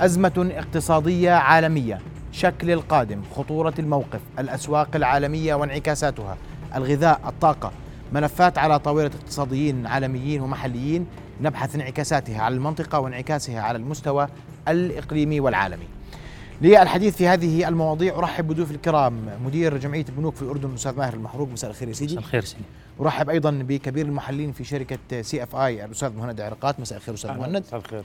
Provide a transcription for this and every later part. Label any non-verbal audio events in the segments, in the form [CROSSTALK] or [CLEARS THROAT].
أزمة اقتصادية عالمية. شكل القادم خطورة الموقف الأسواق العالمية وانعكاساتها الغذاء الطاقة. ملفات على طاولة اقتصاديين عالميين ومحليين نبحث انعكاساتها على المنطقة وانعكاسها على المستوى الإقليمي والعالمي. للحديث في هذه المواضيع أرحب بضيوف الكرام مدير جمعية البنوك في الاردن الاستاذ ماهر المحروق. مساء الخير يا سيدي. مساء الخير سيدي. أرحب أيضا بكبير المحللين في شركة سي إف آي الأستاذ مهند عرقات. مساء الخير أستاذ مهند. مساء الخير.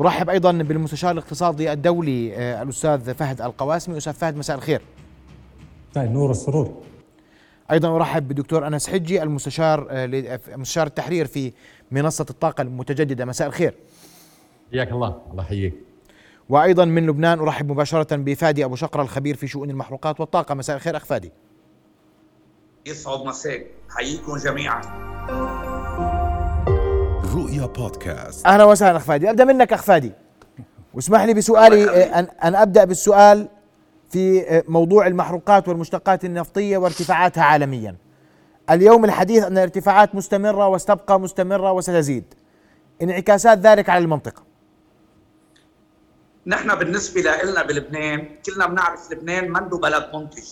ارحب أيضا بالمستشار الاقتصادي الدولي آه، الأستاذ فهد القواسمي. أستاذ فهد مساء الخير. طيب نور السرور. أيضا أرحب بالدكتور أنس حجي المستشار آه، مستشار التحرير في منصة الطاقة المتجددة. مساء الخير. حياك الله. الله يحييك. وأيضا من لبنان أرحب مباشرة بفادي أبو شقره الخبير في شؤون المحروقات والطاقة. مساء الخير أخ فادي. يسعد مساك. حييكم جميعا. رؤيا بودكاست. أهلا وسهلا أخ فادي. أبدأ منك أخ فادي. واسمح لي بسؤالي ان أن أبدأ بالسؤال في آه، موضوع المحروقات والمشتقات النفطية وارتفاعاتها عالميا. اليوم الحديث أن الارتفاعات مستمرة وستبقى مستمرة وستزيد. انعكاسات ذلك على المنطقة. نحن بالنسبة لنا بلبنان كلنا بنعرف لبنان منه بلد منتج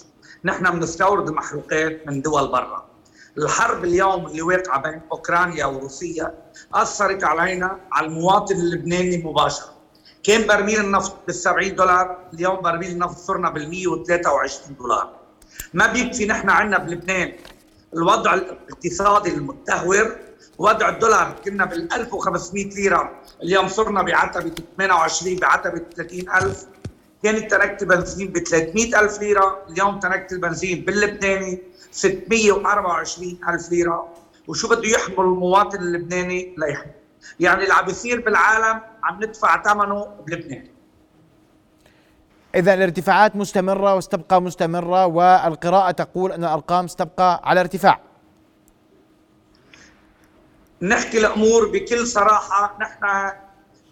نحن بنستورد المحروقات من دول برا. الحرب اليوم اللي واقعة بين أوكرانيا وروسيا أثرت علينا على المواطن اللبناني مباشرة. كان برميل النفط بال 70 دولار اليوم برميل النفط صرنا بال 123 دولار. ما بيكفي نحن عندنا بلبنان الوضع الاقتصادي المتدهور وضع الدولار كنا بال 1500 ليرة اليوم صرنا بعتبة 28 بعتبة 30000 كانت تركت بنزين ب 300000 ليرة اليوم تركت البنزين باللبناني 624000 ليرة. وشو بده يحمل المواطن اللبناني؟ ليحمل يعني اللي عم بيصير بالعالم عم ندفع ثمنه بلبنان. إذا الارتفاعات مستمرة وستبقى مستمرة والقراءة تقول أن الأرقام ستبقى على ارتفاع. نحكي الأمور بكل صراحة. نحن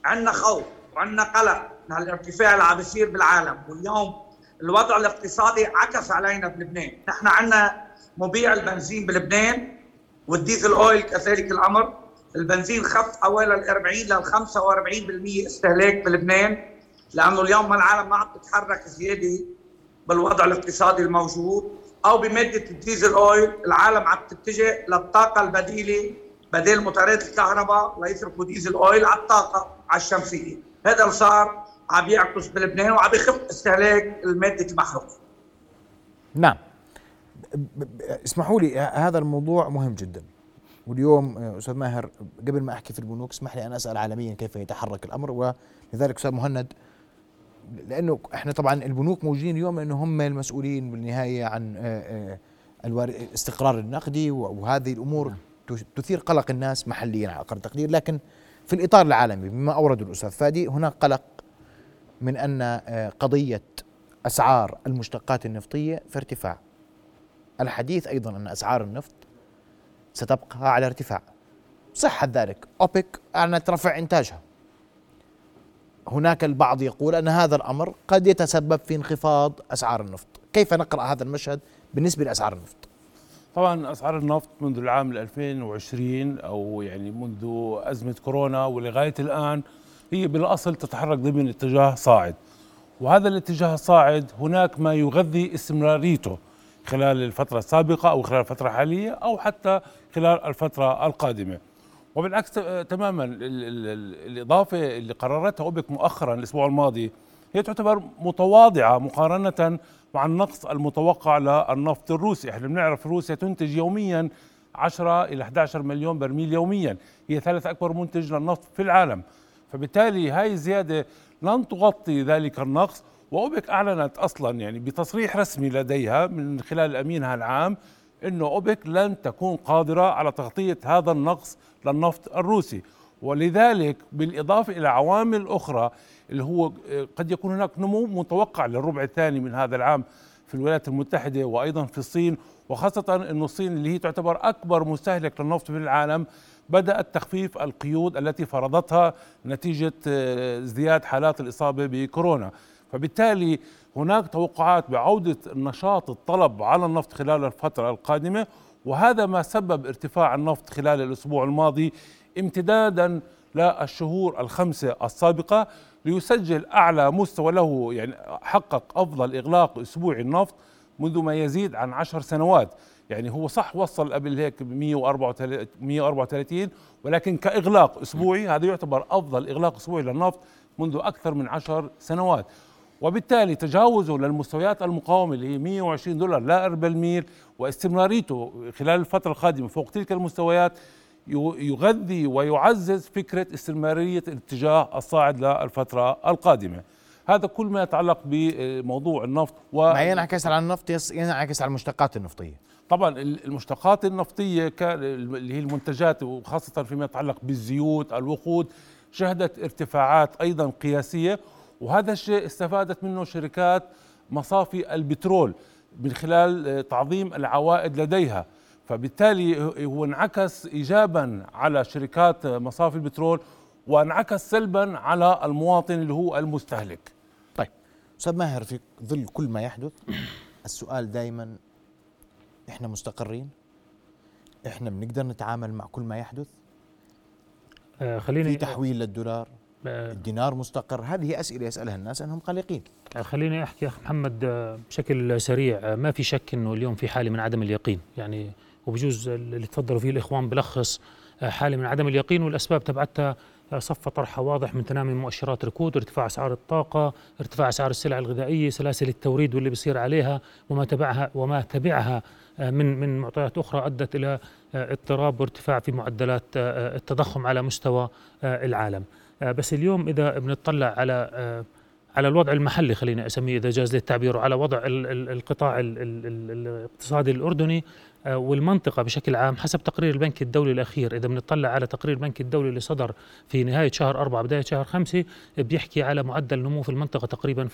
عندنا خوف وعندنا قلق من هالارتفاع اللي عم بيصير بالعالم. واليوم الوضع الاقتصادي عكس علينا بلبنان. نحن عندنا مبيع البنزين بلبنان والديزل أويل كذلك الأمر. البنزين خف حوالي ال 40 لل 45% استهلاك بلبنان لأنه اليوم العالم ما عم تتحرك زيادة بالوضع الاقتصادي الموجود أو بمادة الديزل أويل. العالم عم تتجه للطاقة البديلة بدل موتورات الكهرباء ليصرفوا ديزل أويل على الطاقة على الشمسية. هذا اللي صار عم يعكس بلبنان وعم يخف استهلاك المادة المحروقة. نعم. اسمحوا لي هذا الموضوع مهم جدا. واليوم أستاذ ماهر قبل ما أحكي في البنوك اسمح لي أن أسأل عالميا كيف يتحرك الأمر ولذلك أستاذ مهند لأنه إحنا طبعا البنوك موجودين اليوم لأنه هم المسؤولين بالنهاية عن الاستقرار النقدي وهذه الأمور نعم. تثير قلق الناس محليا على أقل تقدير لكن في الإطار العالمي بما اورده الأستاذ فادي هناك قلق من أن آه، قضية أسعار المشتقات النفطية في ارتفاع. الحديث أيضا أن أسعار النفط ستبقى على ارتفاع. صحة ذلك. أوبك أعلنت رفع إنتاجها. هناك البعض يقول أن هذا الأمر قد يتسبب في انخفاض أسعار النفط. كيف نقرأ هذا المشهد بالنسبة لأسعار النفط؟ طبعا أسعار النفط منذ العام 2020 أو يعني منذ أزمة كورونا ولغاية الآن هي بالأصل تتحرك ضمن اتجاه صاعد. وهذا الاتجاه الصاعد هناك ما يغذي استمراريته. خلال الفترة السابقة أو خلال الفترة الحالية أو حتى خلال الفترة القادمة. وبالعكس تماما الإضافة اللي قررتها أوبك مؤخرا الأسبوع الماضي هي تعتبر متواضعة مقارنة مع النقص المتوقع للنفط الروسي. إحنا بنعرف روسيا تنتج يوميا 10 إلى 11 مليون برميل يوميا. هي ثالث أكبر منتج للنفط في العالم. فبالتالي هاي الزيادة لن تغطي ذلك النقص وأوبك أعلنت أصلا يعني بتصريح رسمي لديها من خلال أمينها العام إنه أوبك لن تكون قادرة على تغطية هذا النقص للنفط الروسي. ولذلك بالإضافة إلى عوامل أخرى اللي هو قد يكون هناك نمو متوقع للربع الثاني من هذا العام في الولايات المتحدة وأيضا في الصين وخاصة أن الصين اللي هي تعتبر أكبر مستهلك للنفط في العالم بدأت تخفيف القيود التي فرضتها نتيجة آه، ازدياد حالات الإصابة بكورونا. فبالتالي هناك توقعات بعودة نشاط الطلب على النفط خلال الفترة القادمة وهذا ما سبب ارتفاع النفط خلال الأسبوع الماضي امتدادا للشهور الخمسة السابقة ليسجل أعلى مستوى له يعني حقق أفضل إغلاق أسبوعي النفط منذ ما يزيد عن عشر سنوات. يعني هو صح وصل قبل هيك ب 134 ولكن كإغلاق أسبوعي هذا يعتبر أفضل إغلاق أسبوعي للنفط منذ أكثر من عشر سنوات. وبالتالي تجاوزه للمستويات المقاومة اللي هي 120 دولار لا بالميل واستمراريته خلال الفترة القادمة فوق تلك المستويات يغذي ويعزز فكرة استمرارية الاتجاه الصاعد للفترة القادمة. هذا كل ما يتعلق بموضوع النفط و ما ينعكس على النفط ينعكس على المشتقات النفطية. طبعا المشتقات النفطية اللي هي المنتجات وخاصة فيما يتعلق بالزيوت الوقود شهدت ارتفاعات أيضا قياسية. وهذا الشيء استفادت منه شركات مصافي البترول من خلال تعظيم العوائد لديها. فبالتالي هو انعكس ايجابا على شركات مصافي البترول وانعكس سلبا على المواطن اللي هو المستهلك. طيب أستاذ ماهر في ظل كل ما يحدث [CLEARS THROAT] السؤال دائما إحنا مستقرين؟ إحنا بنقدر نتعامل مع كل ما يحدث؟ آه خليني في تحويل للدولار؟ آه الدينار مستقر. هذه أسئلة يسألها الناس أنهم قلقين. آه خليني أحكي أخ محمد آه، بشكل سريع. آه، ما في شك إنه اليوم في حالة من عدم اليقين. يعني وبجوز اللي تفضلوا فيه الإخوان بلخص حالة من عدم اليقين والأسباب تبعتها صف طرحها واضح من تنامي مؤشرات ركود ارتفاع أسعار الطاقة ارتفاع أسعار السلع الغذائية سلاسل التوريد واللي بيصير عليها وما تبعها وما تبعها آه، من من معطيات أخرى أدت إلى آه، اضطراب وارتفاع في معدلات آه، التضخم على مستوى العالم. بس اليوم إذا بنطلع على على الوضع المحلي خليني أسميه إذا جاز لي التعبير على وضع القطاع الاقتصادي الأردني آه، والمنطقة بشكل عام حسب تقرير البنك الدولي الأخير. إذا بنطلع على تقرير البنك الدولي اللي صدر في نهاية شهر أربعة بداية شهر خمسة بيحكي على معدل نمو في المنطقة تقريبا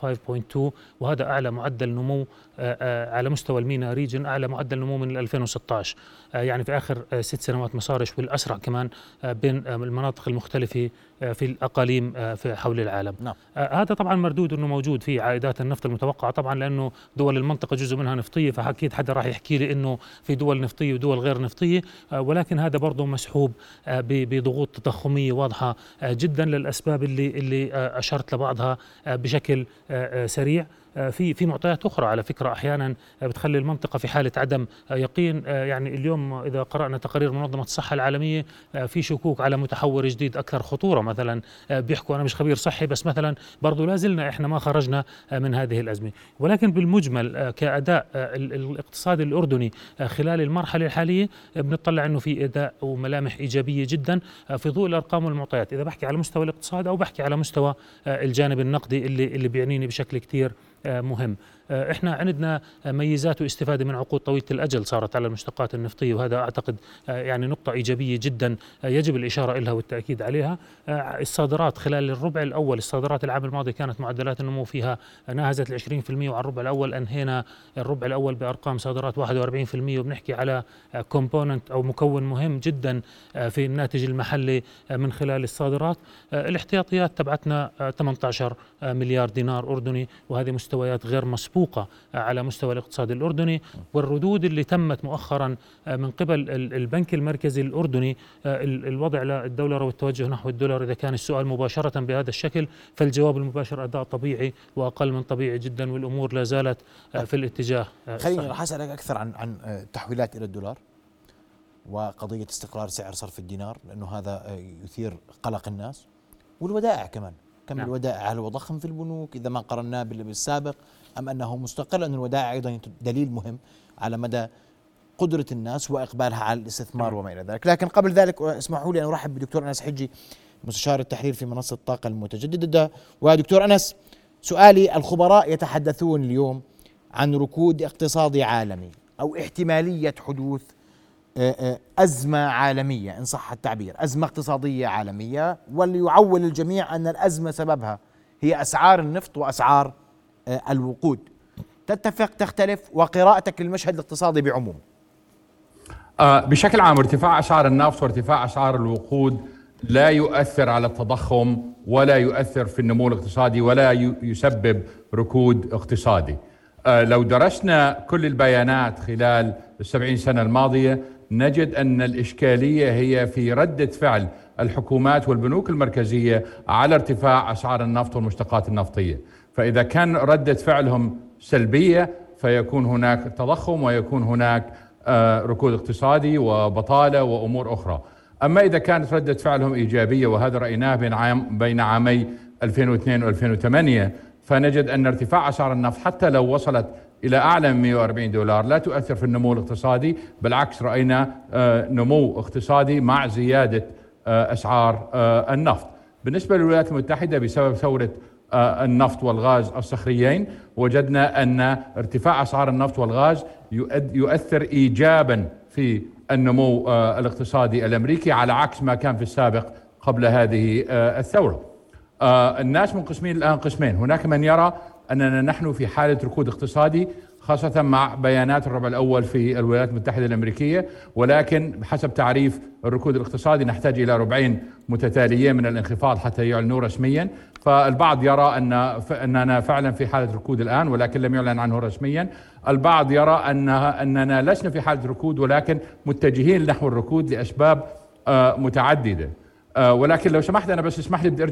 5.2 وهذا أعلى معدل نمو آه، آه، على مستوى المينا ريجن أعلى معدل نمو من 2016 يعني في آخر ست سنوات ما صارش والأسرع كمان بين المناطق المختلفة في الأقاليم في حول العالم. نعم. هذا طبعا مردود أنه موجود في عائدات النفط المتوقعة. طبعا لأنه دول المنطقة جزء منها نفطية فأكيد حدا راح يحكي لي أنه في دول نفطية ودول غير نفطية آه، ولكن هذا برضه مسحوب آه، بضغوط تضخمية واضحة آه، جدا للأسباب اللي اللي أشرت لبعضها بشكل سريع. في في معطيات أخرى على فكرة أحيانا آه، بتخلي المنطقة في حالة عدم آه، يقين. يعني اليوم إذا قرأنا تقارير منظمة الصحة العالمية في شكوك على متحور جديد أكثر خطورة مثلا. بيحكوا أنا مش خبير صحي بس مثلا برضه لا زلنا إحنا ما خرجنا من هذه الأزمة. ولكن بالمجمل كأداء الاقتصاد الأردني خلال المرحلة الحالية بنطلع إنه في إداء وملامح إيجابية جدا في ضوء الأرقام والمعطيات. إذا بحكي على مستوى الاقتصاد أو بحكي على مستوى الجانب النقدي اللي اللي بيعنيني بشكل كثير آه، مهم. إحنا عندنا ميزات واستفادة من عقود طويلة الأجل صارت على المشتقات النفطية وهذا أعتقد آه، يعني نقطة إيجابية جدا يجب الإشارة لها والتأكيد عليها. الصادرات خلال الربع الأول الصادرات العام الماضي كانت معدلات النمو فيها ناهزت ال 20% وعلى الربع الأول أنهينا الربع الأول بأرقام صادرات 41% وبنحكي على كومبوننت أو مكون مهم جدا في الناتج المحلي من خلال الصادرات. الاحتياطيات تبعتنا 18 مليار دينار أردني وهذه مستويات غير مسبوقة على مستوى الاقتصاد الأردني والردود اللي تمت مؤخرا من قبل البنك المركزي الأردني الوضع للدولار والتوجه نحو الدولار إذا كان السؤال مباشرة بهذا الشكل فالجواب المباشر أداء طبيعي وأقل من طبيعي جدا والأمور لا زالت في الاتجاه خليني راح أسألك أكثر عن عن التحويلات إلى الدولار وقضية استقرار سعر صرف الدينار لأنه هذا يثير قلق الناس والودائع كمان. كم نعم. الودائع؟ هل هو ضخم في البنوك؟ إذا ما قرناه بالسابق أم أنه مستقل لأن الودائع أيضا دليل مهم على مدى قدرة الناس وإقبالها على الاستثمار. وما إلى ذلك لكن قبل ذلك اسمحوا لي أن أرحب بدكتور أنس حجي مستشار التحرير في منصة الطاقة المتجددة ودكتور أنس سؤالي الخبراء يتحدثون اليوم عن ركود اقتصادي عالمي أو احتمالية حدوث آه، آه، أزمة عالمية إن صح التعبير أزمة اقتصادية عالمية وليعول الجميع أن الأزمة سببها هي أسعار النفط وأسعار الوقود. تتفق تختلف وقراءتك للمشهد الاقتصادي بعموم. بشكل عام ارتفاع أسعار النفط وارتفاع أسعار الوقود لا يؤثر على التضخم ولا يؤثر في النمو الاقتصادي ولا يسبب ركود اقتصادي. لو درسنا كل البيانات خلال السبعين سنة الماضية نجد أن الإشكالية هي في ردة فعل الحكومات والبنوك المركزية على ارتفاع اسعار النفط والمشتقات النفطية، فإذا كان ردة فعلهم سلبية فيكون هناك تضخم ويكون هناك آه، ركود اقتصادي وبطالة وأمور أخرى. أما إذا كانت ردة فعلهم إيجابية وهذا رأيناه بين عام بين عامي 2002 و2008 فنجد أن ارتفاع أسعار النفط حتى لو وصلت إلى أعلى من 140 دولار لا تؤثر في النمو الاقتصادي بالعكس رأينا آه، نمو اقتصادي مع زيادة آه، أسعار آه، النفط بالنسبة للولايات المتحدة بسبب ثورة النفط والغاز الصخريين وجدنا أن ارتفاع أسعار النفط والغاز يؤثر ايجابا في النمو الاقتصادي الأمريكي على عكس ما كان في السابق قبل هذه الثورة. الناس منقسمين الآن قسمين، هناك من يرى أننا نحن في حالة ركود اقتصادي خاصة مع بيانات الربع الأول في الولايات المتحدة الأمريكية ولكن بحسب تعريف الركود الاقتصادي نحتاج إلى ربعين متتاليين من الانخفاض حتى يعلنوا رسميا. فالبعض يرى أن أننا فعلا في حالة ركود الآن ولكن لم يعلن عنه رسميا. البعض يرى أنها أننا لسنا في حالة ركود ولكن متجهين نحو الركود لأسباب آه، متعددة. آه، ولكن لو سمحت أنا بس اسمح لي بدي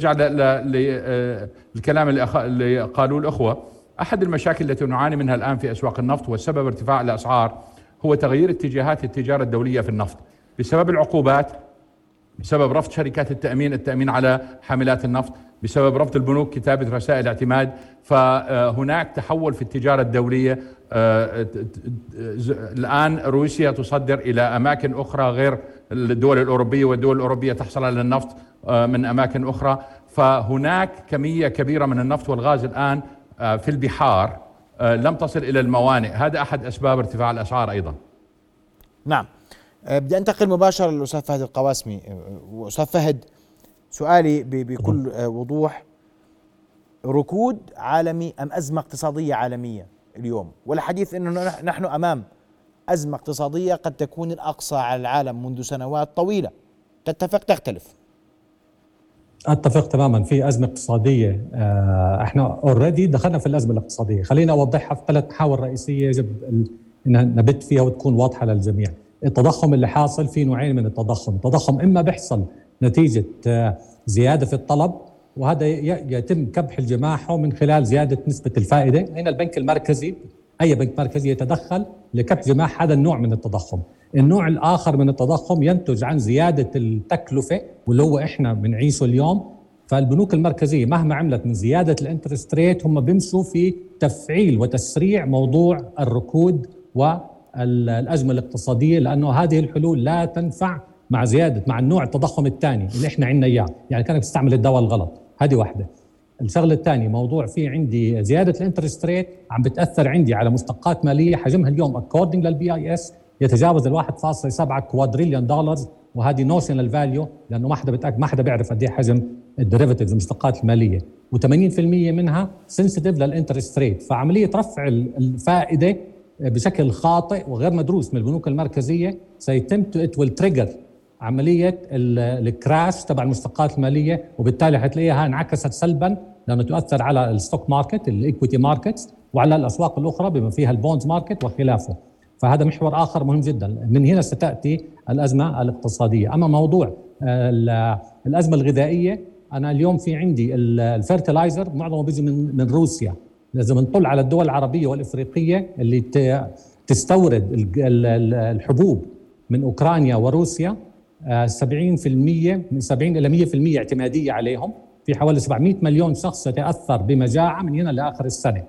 للكلام آه، اللي قالوه الأخوة. أحد المشاكل التي نعاني منها الآن في أسواق النفط والسبب ارتفاع الأسعار هو تغيير اتجاهات التجارة الدولية في النفط. بسبب العقوبات بسبب رفض شركات التأمين التأمين على حاملات النفط بسبب رفض البنوك كتابة رسائل اعتماد فهناك تحول في التجارة الدولية. آه، الآن روسيا تصدر إلى أماكن أخرى غير الدول الأوروبية والدول الأوروبية تحصل على النفط آه، من أماكن أخرى. فهناك كمية كبيرة من النفط والغاز الآن آه، في البحار لم تصل إلى الموانئ. هذا أحد أسباب ارتفاع الأسعار أيضا. نعم. بدي أنتقل مباشره للأستاذ فهد القواسمي. أستاذ فهد سؤالي بكل وضوح. ركود عالمي أم أزمة اقتصادية عالمية اليوم؟ والحديث إنه نحن أمام أزمة اقتصادية قد تكون الأقصى على العالم منذ سنوات طويلة. تتفق تختلف. أتفق تماما. في أزمة اقتصادية آه، إحنا اوريدي دخلنا في الأزمة الاقتصادية. خلينا أوضحها في ثلاث محاور رئيسية يجب إن نبت فيها وتكون واضحة للجميع. التضخم اللي حاصل في نوعين من التضخم. التضخم إما بيحصل نتيجة آه، زيادة في الطلب وهذا يتم كبح الجماحة من خلال زيادة نسبة الفائدة. هنا البنك المركزي أي بنك مركزي يتدخل لكبح جماح هذا النوع من التضخم. النوع الآخر من التضخم ينتج عن زيادة التكلفة واللي هو إحنا بنعيشه اليوم. فالبنوك المركزية مهما عملت من زيادة الانترست ريت هم بيمشوا في تفعيل وتسريع موضوع الركود والأزمة الاقتصادية لأنه هذه الحلول لا تنفع مع زيادة مع النوع التضخم الثاني اللي إحنا عندنا إياه. يعني كأنك تستعمل الدواء الغلط. هذه واحدة. الشغلة الثانية موضوع في عندي زيادة ال interest rate عم بتأثر عندي على مشتقات مالية. حجمها اليوم according لل BIS يتجاوز ال 1.7 quadrillion دولار وهذه notional value لأنه ما حدا ما حدا بيعرف قد إيه حجم ال derivatives المشتقات المالية. و80% منها sensitive لل interest rate فعملية رفع الفائدة بشكل خاطئ وغير مدروس من البنوك المركزية سيتم it will trigger عملية ال crash تبع المشتقات المالية وبالتالي حتلاقيها انعكست سلبا لأنه تؤثر على ال stock market ال equity markets وعلى الأسواق الأخرى بما فيها ال bonds market وخلافه. فهذا محور آخر مهم جدا. من هنا ستأتي الأزمة الاقتصادية. أما موضوع الأزمة الغذائية أنا اليوم في عندي الفيرتلايزر معظمه بيجي من من روسيا. لازم نطل على الدول العربية والإفريقية اللي تستورد الحبوب من أوكرانيا وروسيا 70% من 70 إلى 100% اعتمادية عليهم. في حوالي 700 مليون شخص سيتأثر بمجاعة من هنا لآخر السنة.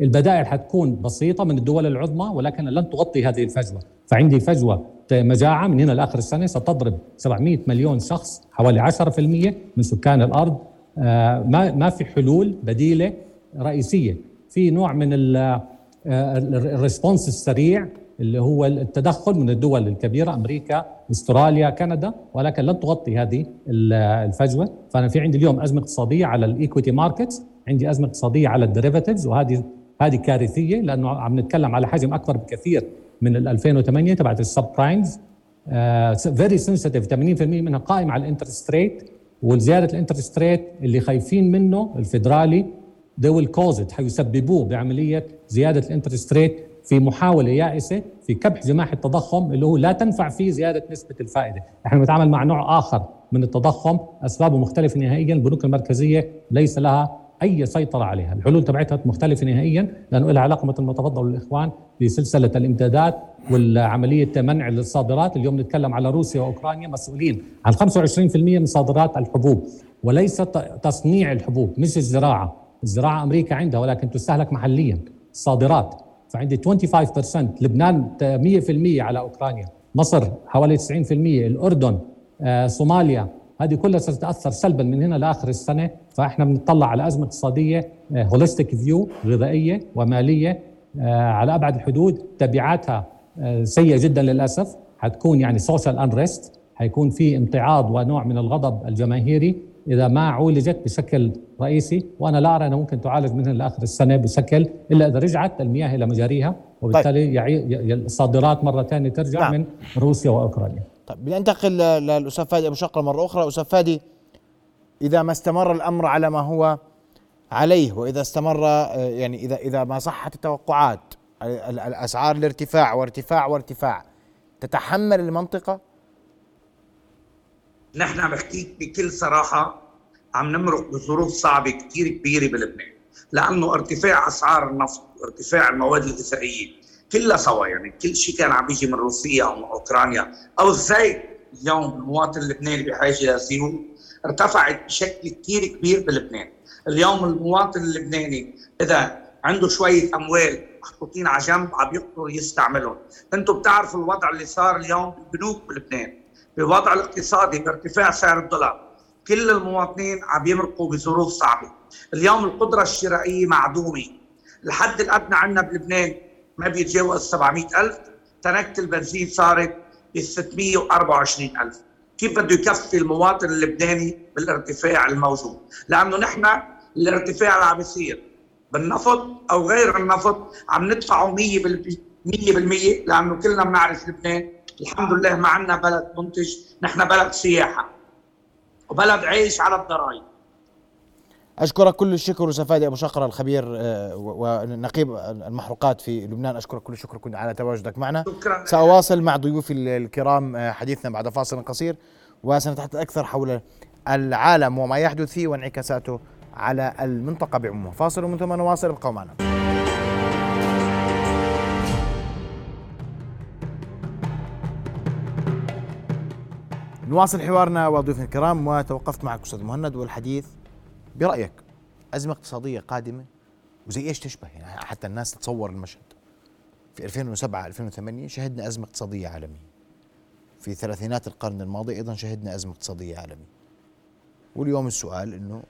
البدائل حتكون بسيطة من الدول العظمى ولكن لن تغطي هذه الفجوة. فعندي فجوة مجاعة من هنا لآخر السنة. ستضرب 700 مليون شخص حوالي 10% من سكان الأرض. آه، ما ما في حلول بديلة رئيسية. في نوع من آه، ال response السريع اللي هو التدخل من الدول الكبيرة أمريكا أستراليا كندا ولكن لن تغطي هذه الفجوة. فأنا في عندي اليوم أزمة اقتصادية على ال equity markets عندي أزمة اقتصادية على ال derivatives وهذه هذه كارثية لأنه عم نتكلم على حجم أكبر بكثير من ال 2008 تبعت ال subprimes. very sensitive 80% منها قائم على ال interest rate والزياده ال interest rate اللي خايفين منه الفدرالي will cause it حيسببوه بعملية زيادة ال interest rate في محاولة يائسة في كبح جماح التضخم اللي هو لا تنفع فيه زيادة نسبة الفائدة، إحنا بنتعامل مع نوع آخر من التضخم أسبابه مختلفة نهائيا، البنوك المركزية ليس لها أي سيطرة عليها، الحلول تبعتها مختلفة نهائيا لأنه لها علاقة مثل ما تفضلوا الإخوان بسلسلة الإمدادات والعملية منع الصادرات، اليوم نتكلم على روسيا وأوكرانيا مسؤولين عن 25% من صادرات الحبوب وليس تصنيع الحبوب مش الزراعة، الزراعة أمريكا عندها ولكن تستهلك محليا، الصادرات فعندي 25% لبنان 100% على أوكرانيا، مصر حوالي 90%، الأردن آه، صوماليا هذه كلها ستتأثر سلبا من هنا لآخر السنة فإحنا بنطلع على أزمة اقتصادية holistic view غذائية ومالية آه، على أبعد الحدود تبعاتها آه، سيئة جدا للأسف حتكون يعني social unrest حيكون في امتعاض ونوع من الغضب الجماهيري إذا ما عولجت بشكل رئيسي وأنا لا أرى أنها ممكن تعالج من هنا لآخر السنة بشكل إلا إذا رجعت المياه إلى مجاريها وبالتالي طيب. الصادرات مرة ثانية ترجع نعم. من روسيا وأوكرانيا طيب بننتقل للأستاذ فادي أبو شقره مرة أخرى. أستاذ فادي إذا ما استمر الأمر على ما هو عليه وإذا استمر يعني إذا إذا ما صحت التوقعات الأسعار الارتفاع وارتفاع وارتفاع تتحمل المنطقة؟ نحن بحكيك بكل صراحة عم نمرق بظروف صعبة كثير كبيرة بلبنان لأنه ارتفاع أسعار النفط وارتفاع المواد الغذائية كلها سوا يعني كل شيء كان عم بيجي من روسيا أو من أوكرانيا. أو الزيت اليوم المواطن اللبناني بحاجة للزيوت ارتفعت بشكل كثير كبير بلبنان. اليوم المواطن اللبناني إذا عنده شوية أموال محطوطين على جنب عم يقدر يستعملهم. أنتم بتعرفوا الوضع اللي صار اليوم بالبنوك بلبنان. بالوضع الاقتصادي بارتفاع سعر الدولار. كل المواطنين عم يمرقوا بظروف صعبة. اليوم القدرة الشرائية معدومة. الحد الأدنى عندنا بلبنان ما بيتجاوز 700000 تنكة البنزين صارت ب 624000 كيف بده يكفي المواطن اللبناني بالارتفاع الموجود؟ لأنه نحن الارتفاع اللي عم يصير بالنفط أو غير النفط عم ندفعه 100% 100% لأنه كلنا بنعرف لبنان الحمد لله ما عندنا بلد منتج نحن بلد سياحة وبلد عايش على الضرائب أشكرك كل الشكر وسفادي أبو شقرة الخبير آه، ونقيب المحروقات في لبنان. أشكرك كل الشكر على تواجدك معنا. شكرا. سأواصل مع ضيوفي الكرام آه، حديثنا بعد فاصل قصير. وسنتحدث أكثر حول العالم وما يحدث فيه وانعكاساته على المنطقة بعمومها فاصل ومن ثم نواصل ابقوا معنا. نواصل حوارنا وضيوفنا الكرام وتوقفت معك أستاذ مهند والحديث برأيك أزمة اقتصادية قادمة؟ وزي إيش تشبه؟ يعني حتى الناس تتصور المشهد. في 2007 2008 شهدنا أزمة اقتصادية عالمية. في ثلاثينات القرن الماضي أيضا شهدنا أزمة اقتصادية عالمية. واليوم السؤال إنه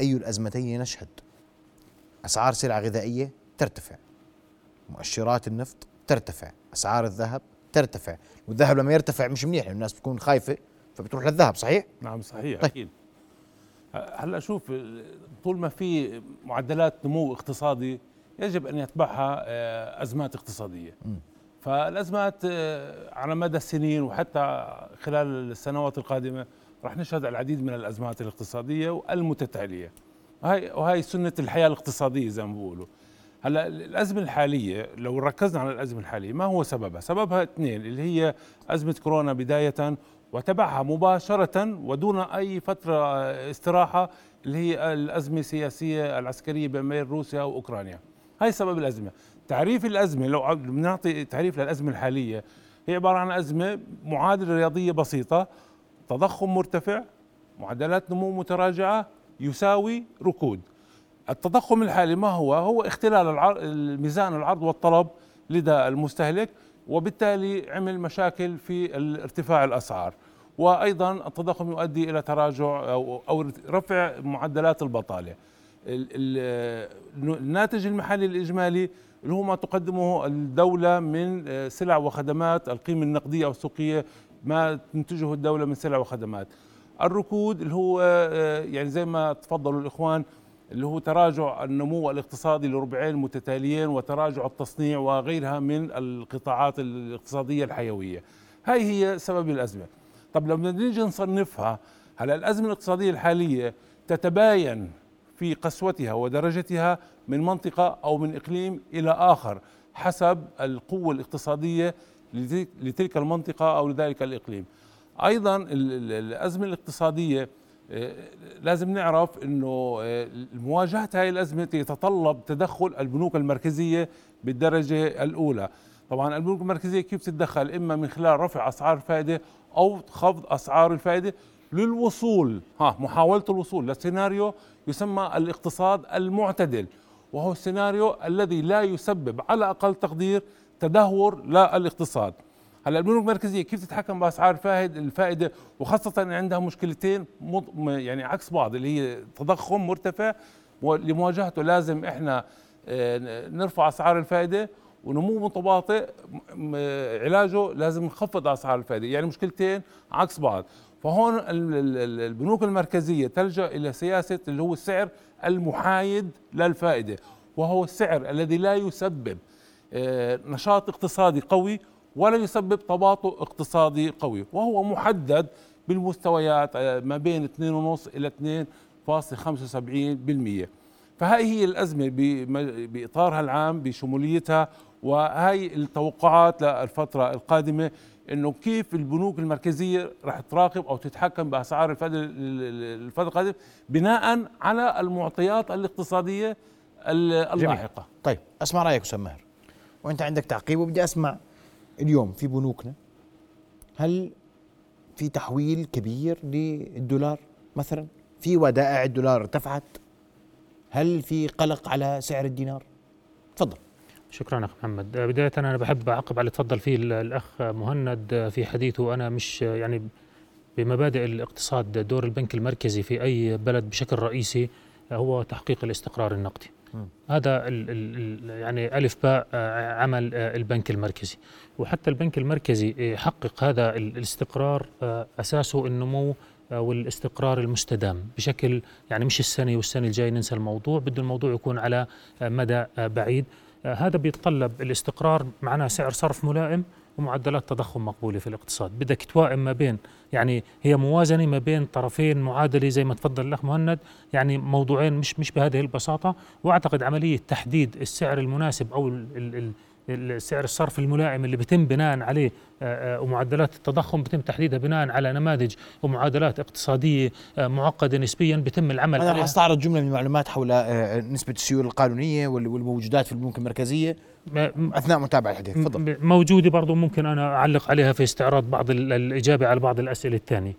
أي الأزمتين نشهد؟ أسعار سلع غذائية ترتفع. مؤشرات النفط ترتفع. أسعار الذهب ترتفع. والذهب لما يرتفع مش منيح الناس بتكون خايفة فبتروح للذهب صحيح؟ نعم صحيح طيب. أكيد. هلا شوف طول ما في معدلات نمو اقتصادي يجب أن يتبعها آه، أزمات اقتصادية. فالأزمات آه، على مدى السنين وحتى خلال السنوات القادمة راح نشهد العديد من الأزمات الاقتصادية والمتتالية. وهي وهي سنة الحياة الاقتصادية زي ما بيقولوا. هلا الأزمة الحالية لو ركزنا على الأزمة الحالية ما هو سببها؟ سببها اثنين اللي هي أزمة كورونا بداية وتبعها مباشرة ودون أي فترة استراحة اللي هي الأزمة السياسية العسكرية بين روسيا وأوكرانيا. هاي سبب الأزمة. تعريف الأزمة لو بنعطي تعريف للأزمة الحالية. هي عبارة عن أزمة معادلة رياضية بسيطة تضخم مرتفع معدلات نمو متراجعة يساوي ركود. التضخم الحالي ما هو؟ هو اختلال الميزان العرض والطلب لدى المستهلك. وبالتالي عمل مشاكل في ارتفاع الأسعار. وأيضا التضخم يؤدي إلى تراجع أو, رفع معدلات البطالة. الناتج المحلي الإجمالي اللي هو ما تقدمه الدولة من سلع وخدمات القيمة النقدية أو السوقيه ما تنتجه الدولة من سلع وخدمات. الركود اللي هو يعني زي ما تفضلوا الإخوان اللي هو تراجع النمو الاقتصادي لربعين متتاليين وتراجع التصنيع وغيرها من القطاعات الاقتصادية الحيوية. هاي هي سبب الأزمة. طب لما نيجي نصنفها هلا الأزمة الاقتصادية الحالية تتباين في قسوتها ودرجتها من منطقة أو من إقليم إلى آخر حسب القوة الاقتصادية لتلك- المنطقة أو لذلك الإقليم. أيضا ال- ال- الأزمة الاقتصادية لازم نعرف إنه آه، مواجهه هذه الأزمة يتطلب تدخل البنوك المركزية بالدرجة الأولى. طبعا البنوك المركزية كيف تتدخل؟ إما من خلال رفع أسعار الفائده أو خفض أسعار الفائدة للوصول. ها محاولة الوصول لسيناريو يسمى الاقتصاد المعتدل وهو السيناريو الذي لا يسبب على أقل تقدير تدهور للاقتصاد هلا البنوك المركزية كيف تتحكم بأسعار الفائده الفائدة؟ وخاصة عندها مشكلتين يعني عكس بعض اللي هي تضخم مرتفع ولمواجهته لازم إحنا آه، نرفع أسعار الفائدة ونمو متباطئ علاجه لازم نخفض أسعار الفائدة. يعني مشكلتين عكس بعض. فهون ال- ال- ال- البنوك المركزية تلجأ إلى سياسة اللي هو السعر المحايد للفائدة وهو السعر الذي لا يسبب آه، نشاط اقتصادي قوي ولا يسبب تباطؤ اقتصادي قوي وهو محدد بالمستويات آه، ما بين 2.5 إلى 2.75% فهاي هي الأزمة بإطارها العام بشموليتها وهي التوقعات للفترة القادمة إنه كيف البنوك المركزية رح تراقب أو تتحكم بأسعار الفائده ال- ال- الفترة القادمة بناء على المعطيات الاقتصادية ال- اللاحقة. طيب أسمع رأيك أستاذ ماهر. وأنت عندك تعقيب وبدي أسمع اليوم في بنوكنا هل في تحويل كبير للدولار مثلا؟ في ودائع الدولار ارتفعت؟ هل في قلق على سعر الدينار؟ تفضل. شكرا اخ محمد. بداية أنا بحب أعقب على تفضل فيه ال- الأخ مهند في حديثه. أنا مش يعني بمبادئ الاقتصاد دور البنك المركزي في أي بلد بشكل رئيسي هو تحقيق الاستقرار النقدي. هذا ال ال يعني ألف باء آه، عمل آه، البنك المركزي. وحتى البنك المركزي آه، يحقق هذا ال- الاستقرار أساسه النمو والاستقرار المستدام. بشكل يعني مش السنة والسنة الجاية ننسى الموضوع بده الموضوع يكون على مدى بعيد. هذا بيتطلب الاستقرار معناه سعر صرف ملائم. ومعدلات تضخم مقبولة في الاقتصاد. بدك توائم ما بين يعني هي موازنة ما بين طرفين معادلة زي ما تفضل الأخ مهند يعني موضوعين مش مش بهذه البساطة. وأعتقد عملية تحديد السعر المناسب أو ال ال ال السعر الصرف الملائم اللي بيتم بناء عليه ومعدلات التضخم بيتم تحديدها بناء على نماذج ومعادلات اقتصادية معقدة نسبيا بيتم العمل أنا عليها. أستعرض جملة من المعلومات حول نسبة السيولة القانونية وال- والموجودات في البنوك المركزية. أثناء متابعة الحديث تفضل. موجودة برضو ممكن أنا أعلق عليها في استعراض بعض ال- الإجابة على بعض الأسئلة الثانية.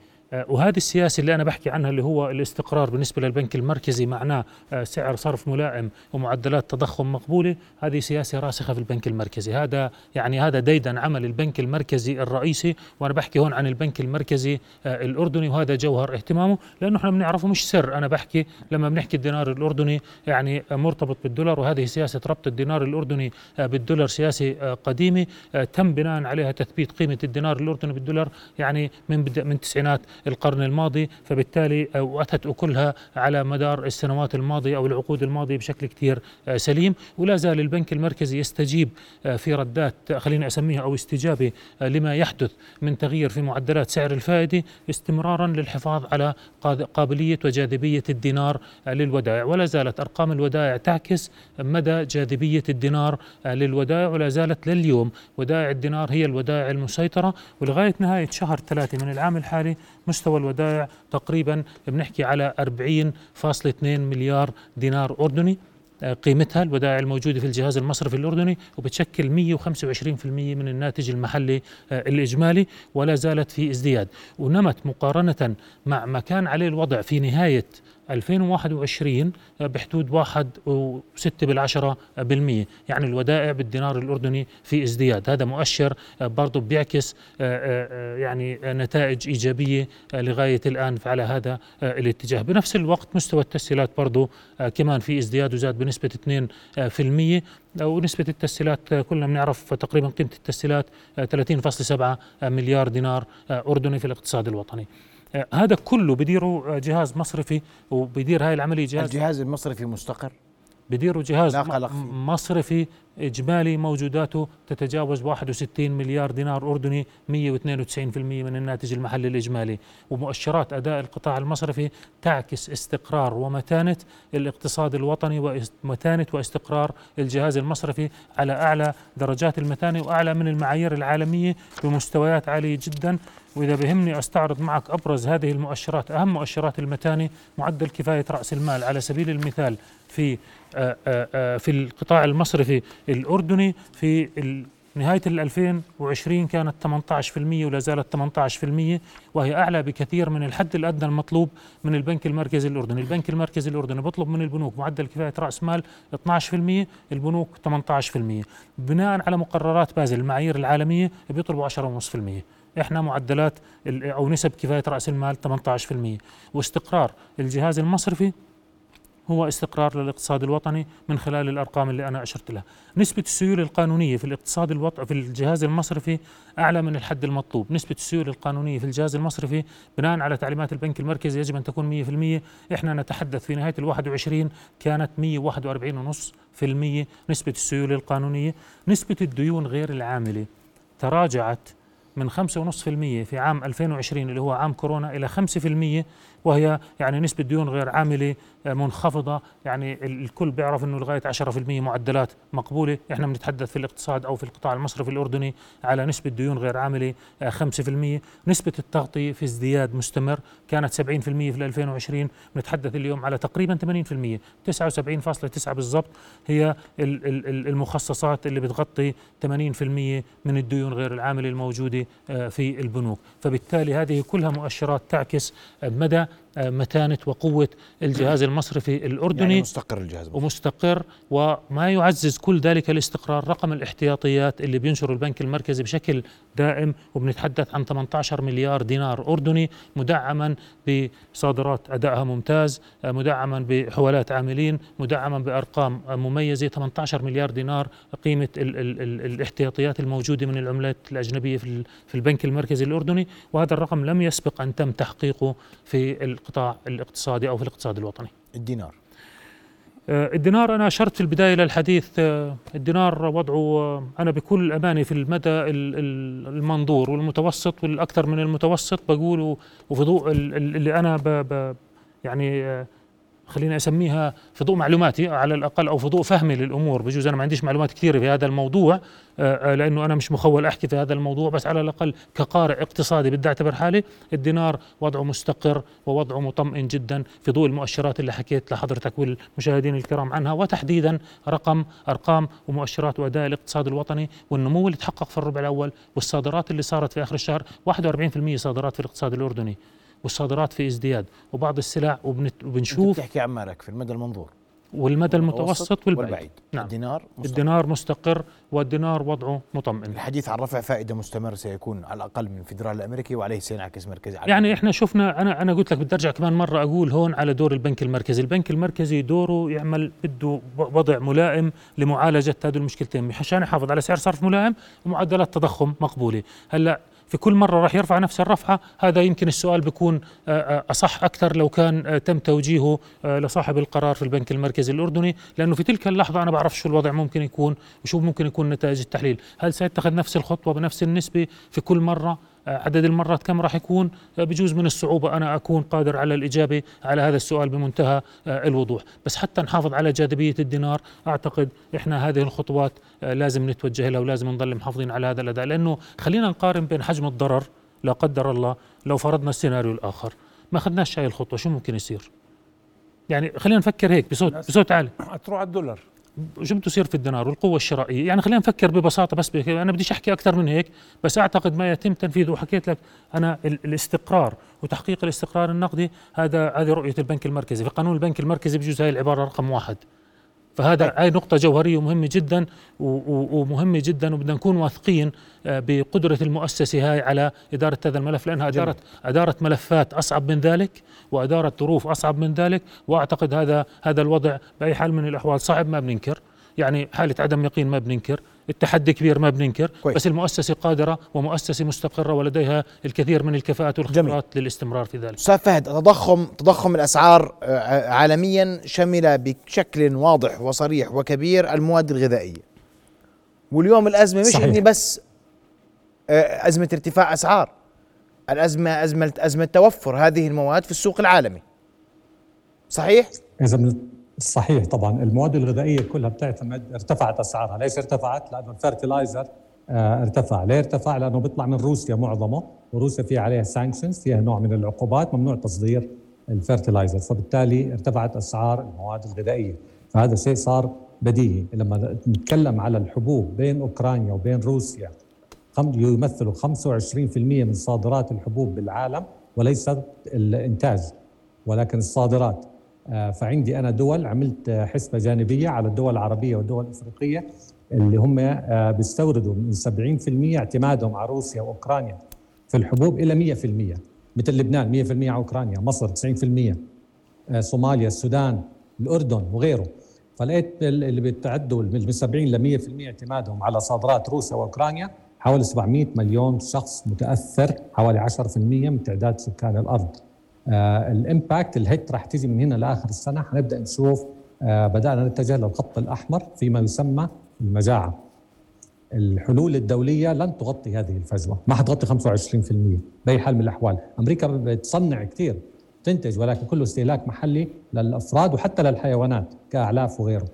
وهذه السياسة اللي أنا بحكي عنها اللي هو الاستقرار بالنسبة للبنك المركزي معناه آه، سعر صرف ملائم ومعدلات تضخم مقبولة هذه سياسة راسخة في البنك المركزي. هذا يعني هذا ديدا عمل البنك المركزي الرئيسي وأنا بحكي هون عن البنك المركزي آه، الأردني وهذا جوهر اهتمامه لأنه إحنا بنعرفه مش سر. أنا بحكي لما بنحكي الدينار الأردني يعني آه، مرتبط بالدولار وهذه سياسة ربط الدينار الأردني آه، بالدولار سياسة آه، قديمة آه، تم بناء عليها تثبيت قيمة الدينار الأردني بالدولار يعني من من تسعينات القرن الماضي فبالتالي واتت أكلها على مدار السنوات الماضية أو العقود الماضية بشكل كثير آه، سليم. ولا زال البنك المركزي يستجيب آه، في ردات آه، خليني أسميها أو استجابة لما يحدث من تغيير في معدلات سعر الفائدة استمرارا للحفاظ على قابلية وجاذبية الدينار للودائع. ولا زالت أرقام الودائع تعكس مدى جاذبية الدينار للودائع ولا زالت لليوم. ودائع الدينار هي الودائع المسيطرة. ولغاية نهاية شهر ثلاثة من العام الحالي مستوى الودائع تقريبا بنحكي على 40.2 مليار دينار أردني آه، قيمتها الودائع الموجودة في الجهاز المصرفي الأردني وبتشكل 125% من الناتج المحلي آه، الإجمالي ولا زالت في ازدياد. ونمت مقارنة مع ما كان عليه الوضع في نهاية 2021 آه، بحدود واحد وستة بالعشرة بالمية يعني الودائع بالدينار الأردني في ازدياد. هذا مؤشر آه، برضو بيعكس آه، يعني نتائج إيجابية لغاية الآن على هذا الاتجاه. بنفس الوقت مستوى التسهيلات برضو آه، كمان في ازدياد وزاد بنسبة 2 في المية. ونسبة التسهيلات كلنا بنعرف تقريبا قيمة التسهيلات آه، 30.7 مليار دينار أردني في الاقتصاد الوطني. هذا كله بديره آه، جهاز مصرفي وبدير هاي العملية جهاز؟ الجهاز المصرفي مستقر. بديروا جهاز. مصرفي إجمالي موجوداته تتجاوز 61 مليار دينار أردني 192% من الناتج المحلي الإجمالي ومؤشرات أداء القطاع المصرفي تعكس استقرار ومتانة الاقتصاد الوطني ومتانة واستقرار الجهاز المصرفي على أعلى درجات المتانة وأعلى من المعايير العالمية بمستويات عالية جدا وإذا بهمني أستعرض معك أبرز هذه المؤشرات أهم مؤشرات المتانة معدل كفاية رأس المال على سبيل المثال في آه، آه، آه، في القطاع المصرفي الأردني في نهاية ال 2020 كانت 18% ولا زالت 18% وهي أعلى بكثير من الحد الأدنى المطلوب من البنك المركزي الأردني. البنك المركزي الأردني بيطلب من البنوك معدل كفاية رأس مال 12% البنوك 18% بناء على مقررات بازل المعايير العالمية بيطلبوا 10.5% إحنا معدلات أو نسب كفاية رأس المال 18% واستقرار الجهاز المصرفي هو استقرار للاقتصاد الوطني من خلال الأرقام اللي أنا أشرت لها. نسبة السيولة القانونية في الاقتصاد الوطني في الجهاز المصرفي أعلى من الحد المطلوب، نسبة السيولة القانونية في الجهاز المصرفي بناء على تعليمات البنك المركزي يجب أن تكون 100%، إحنا نتحدث في نهاية ال 21 كانت 141.5% نسبة السيولة القانونية، نسبة الديون غير العاملة تراجعت من 5.5% في عام 2020 اللي هو عام كورونا إلى 5% وهي يعني نسبة ديون غير عاملة آه، منخفضة. يعني ال- الكل بيعرف أنه لغاية 10% معدلات مقبولة. إحنا بنتحدث في الاقتصاد أو في القطاع المصرفي الأردني على نسبة ديون غير عاملة آه، 5% نسبة التغطية في ازدياد مستمر كانت 70% في 2020 بنتحدث اليوم على تقريبا 80% 79.9 بالضبط هي ال- ال- ال- المخصصات اللي بتغطي 80% من الديون غير العاملة الموجودة آه، في البنوك. فبالتالي هذه كلها مؤشرات تعكس آه، مدى آه، متانة وقوة الجهاز المصرفي الأردني يعني مستقر الجهاز ومستقر وما يعزز كل ذلك الاستقرار. رقم الاحتياطيات اللي بينشره البنك المركزي بشكل دائم وبنتحدث عن 18 مليار دينار أردني مدعما بصادرات أدائها ممتاز مدعما بحوالات عاملين مدعما بأرقام مميزة. 18 مليار دينار قيمة ال ال ال الاحتياطيات الموجودة من العملات الأجنبية في, ال- في البنك المركزي الأردني وهذا الرقم لم يسبق أن تم تحقيقه في القطاع الاقتصادي أو في الاقتصاد الوطني. الدينار. آه، الدينار أنا أشرت في البداية للحديث آه، الدينار وضعه آه، أنا بكل أمانة في المدى ال- ال- المنظور والمتوسط والأكثر من المتوسط بقول و- وفي ضوء ال- ال- اللي أنا ب ب يعني خليني أسميها في ضوء معلوماتي على الأقل أو في ضوء فهمي للأمور. بجوز أنا ما عنديش معلومات كثيرة في هذا الموضوع آه، آه، لأنه أنا مش مخول أحكي في هذا الموضوع بس على الأقل كقارئ اقتصادي بدي أعتبر حالي الدينار وضعه مستقر ووضعه مطمئن جدا. في ضوء المؤشرات اللي حكيت لحضرتك والمشاهدين الكرام عنها وتحديدا رقم أرقام ومؤشرات وأداء الاقتصاد الوطني والنمو اللي تحقق في الربع الأول والصادرات اللي صارت في آخر الشهر 41% صادرات في الاقتصاد الأردني. والصادرات في ازدياد وبعض السلع وبنشوف بتحكي عن مالك في المدى المنظور. والمدى المتوسط والبعيد. نعم. الدينار مستقر. الدينار مستقر والدينار وضعه مطمئن. الحديث عن رفع فائدة مستمر سيكون على الأقل من الفيدرال الأمريكي وعليه سينعكس مركزي على يعني إحنا شفنا أنا أنا قلت لك بدي ارجع كمان مرة أقول هون على دور البنك المركزي، البنك المركزي دوره يعمل بده وضع ملائم لمعالجة هذه المشكلتين. عشان يحافظ على سعر صرف ملائم ومعدلات تضخم مقبولة، هلأ في كل مرة راح يرفع نفس الرفعة هذا يمكن السؤال بيكون آه، آه، أصح أكثر لو كان آه، تم توجيهه لصاحب القرار في البنك المركزي الأردني. لأنه في تلك اللحظة أنا بعرف شو الوضع ممكن يكون وشو ممكن يكون نتائج التحليل. هل سيتخذ نفس الخطوة بنفس النسبة في كل مرة؟ آه، عدد المرات كم راح يكون بجوز من الصعوبة أنا أكون قادر على الإجابة على هذا السؤال بمنتهى آه، الوضوح. بس حتى نحافظ على جاذبية الدينار أعتقد إحنا هذه الخطوات آه، لازم نتوجه لها ولازم نضل محافظين على هذا الأداء. لأنه خلينا نقارن بين حجم الضرر لا قدر الله لو فرضنا السيناريو الآخر. ما أخذناش هاي الخطوة شو ممكن يصير؟ يعني خلينا نفكر هيك بصوت بصوت عالي. تروح على الدولار. شو بده يصير في الدينار والقوة الشرائية. يعني خلينا نفكر ببساطة بس بك. أنا بديش أحكي أكثر من هيك بس أعتقد ما يتم تنفيذه. وحكيت لك ال- الاستقرار وتحقيق الاستقرار النقدي هذا هذه رؤية البنك المركزي. في قانون البنك المركزي بجوز هاي العبارة رقم واحد. فهذا هاي نقطة جوهرية ومهمة جدا ومهمة جدا وبدنا نكون واثقين آه، بقدرة المؤسسة هاي على إدارة هذا الملف لأنها أدارت أدارت ملفات أصعب من ذلك وأدارت ظروف أصعب من ذلك وأعتقد هذا هذا الوضع بأي حال من الأحوال صعب ما بننكر. يعني حالة عدم يقين ما بننكر التحدي كبير ما بننكر كويس. بس المؤسسة قادرة ومؤسسة مستقرة ولديها الكثير من الكفاءات والخبرات للاستمرار في ذلك. أستاذ فهد تضخم تضخم الأسعار آه، عالميا شمل بشكل واضح وصريح وكبير المواد الغذائية. واليوم الأزمة مش صحيح. إني بس آه، أزمة ارتفاع أسعار الازمه ازمه أزمة توفر هذه المواد في السوق العالمي. صحيح؟ إذا صحيح طبعا المواد الغذائية كلها بتعتمد ارتفعت أسعارها، ليش ارتفعت؟ لأنه الفيرتلايزر آه ارتفع، ليه ارتفع؟ لأنه بيطلع من روسيا معظمه، وروسيا في عليها sanctions، فيها نوع من العقوبات، ممنوع تصدير ال fertilizer، فبالتالي ارتفعت أسعار المواد الغذائية، فهذا شيء صار بديهي، لما نتكلم على الحبوب بين أوكرانيا وبين روسيا يمثلوا 25% من صادرات الحبوب بالعالم وليس الإنتاج ولكن الصادرات. فعندي أنا دول عملت آه، حسبة جانبية على الدول العربية والدول الإفريقية اللي هم آه، بيستوردوا من 70% اعتمادهم على روسيا وأوكرانيا في الحبوب إلى 100% مثل لبنان 100% على أوكرانيا، مصر 90%، آه، صوماليا، السودان، الأردن وغيره. فلقيت ال- اللي بتعدوا من 70 ل 100% اعتمادهم على صادرات روسيا وأوكرانيا حوالي 700 مليون شخص متأثر حوالي 10% من تعداد سكان الأرض. آه الإمباكت الهيت راح تيجي من هنا لآخر السنة حنبدأ نشوف آه بدأنا نتجه للخط الأحمر فيما يسمى المجاعة. الحلول الدولية لن تغطي هذه الفجوة، ما حتغطي 25% بأي حال من الأحوال، أمريكا بتصنع كثير تنتج ولكن كله استهلاك محلي للأفراد وحتى للحيوانات كأعلاف وغيره.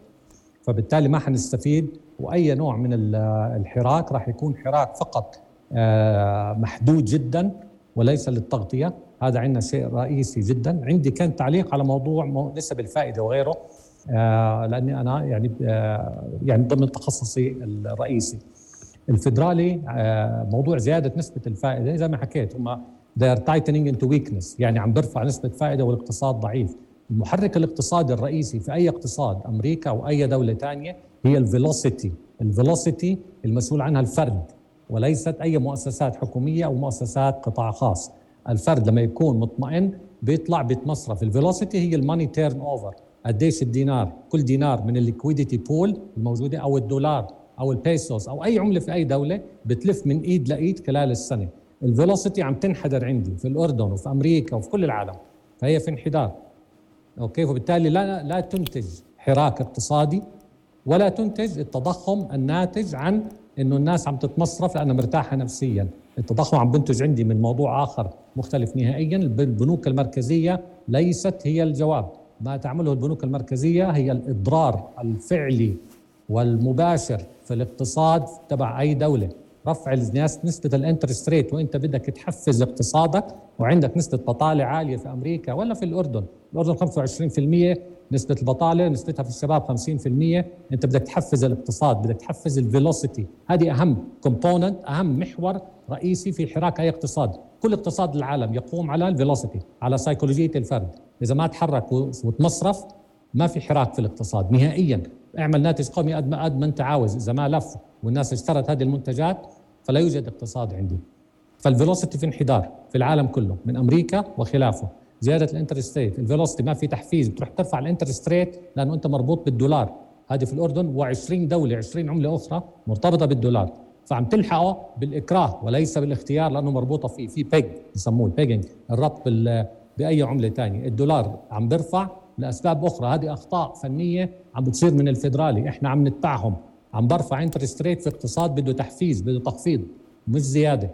فبالتالي ما حنستفيد وأي نوع من ال- الحراك راح يكون حراك فقط آه، محدود جدا وليس للتغطية هذا عندنا شيء رئيسي جدا. عندي كان تعليق على موضوع مو- نسب الفائده وغيره آه، لأني أنا يعني آه، يعني ضمن تخصصي الرئيسي. الفدرالي آه، موضوع زيادة نسبة الفائدة زي ما حكيت هم they are tightening into weakness يعني عم برفع نسبة فائدة والاقتصاد ضعيف. المحرك الاقتصادي الرئيسي في أي اقتصاد أمريكا أو أي دولة ثانية هي الفيلوسيتي الفيلوسيتي المسؤول عنها الفرد وليست أي مؤسسات حكومية أو مؤسسات قطاع خاص. الفرد لما يكون مطمئن بيطلع بيتمصرف ال velocity هي ال money turnover قديش الدينار؟ كل دينار من ال liquidity pool الموجودة أو الدولار أو البيسوس أو أي عملة في أي دولة بتلف من إيد لإيد خلال السنة. ال velocity عم تنحدر عندي في الأردن وفي أمريكا وفي كل العالم. فهي في انحدار. أوكي؟ فبالتالي لا لا تنتج حراك اقتصادي ولا تنتج التضخم الناتج عن إنه الناس عم تتمصرف لأنها مرتاحة نفسيا، التضخم عم بنتج عندي من موضوع آخر مختلف نهائيا، البنوك المركزية ليست هي الجواب، ما تعمله البنوك المركزية هي الإضرار الفعلي والمباشر في الاقتصاد تبع أي دولة، رفع نسبة ال interest rate وإنت بدك تحفز اقتصادك وعندك نسبة بطالة عالية في أمريكا ولا في الأردن، الأردن 25% نسبة البطالة نسبتها في الشباب 50% أنت بدك تحفز الاقتصاد بدك تحفز ال velocity. هذه أهم component أهم محور رئيسي في حراك أي اقتصاد. كل اقتصاد العالم يقوم على ال velocity على سيكولوجية الفرد. إذا ما تحرك وتمصرف ما في حراك في الاقتصاد نهائيا. اعمل ناتج قومي قد ما قد ما انت عاوز إذا ما لف والناس اشترت هذه المنتجات فلا يوجد اقتصاد عندي فال velocity في انحدار في العالم كله من أمريكا وخلافه. زيادة ال interest rate ال velocity ما في تحفيز. بتروح ترفع ال interest rate لأنه أنت مربوط بالدولار. هذه في الأردن و20 دولة 20 عملة أخرى مرتبطة بالدولار. فعم تلحقه بالإكراه وليس بالاختيار لأنه مربوطة فيه في peg بسموه ال pegging الربط بأي عملة ثانية الدولار عم بيرفع لأسباب أخرى. هذه أخطاء فنية عم بتصير من الفدرالي إحنا عم نتبعهم. عم برفع interest rate في اقتصاد بده تحفيز بده تخفيض مش زيادة.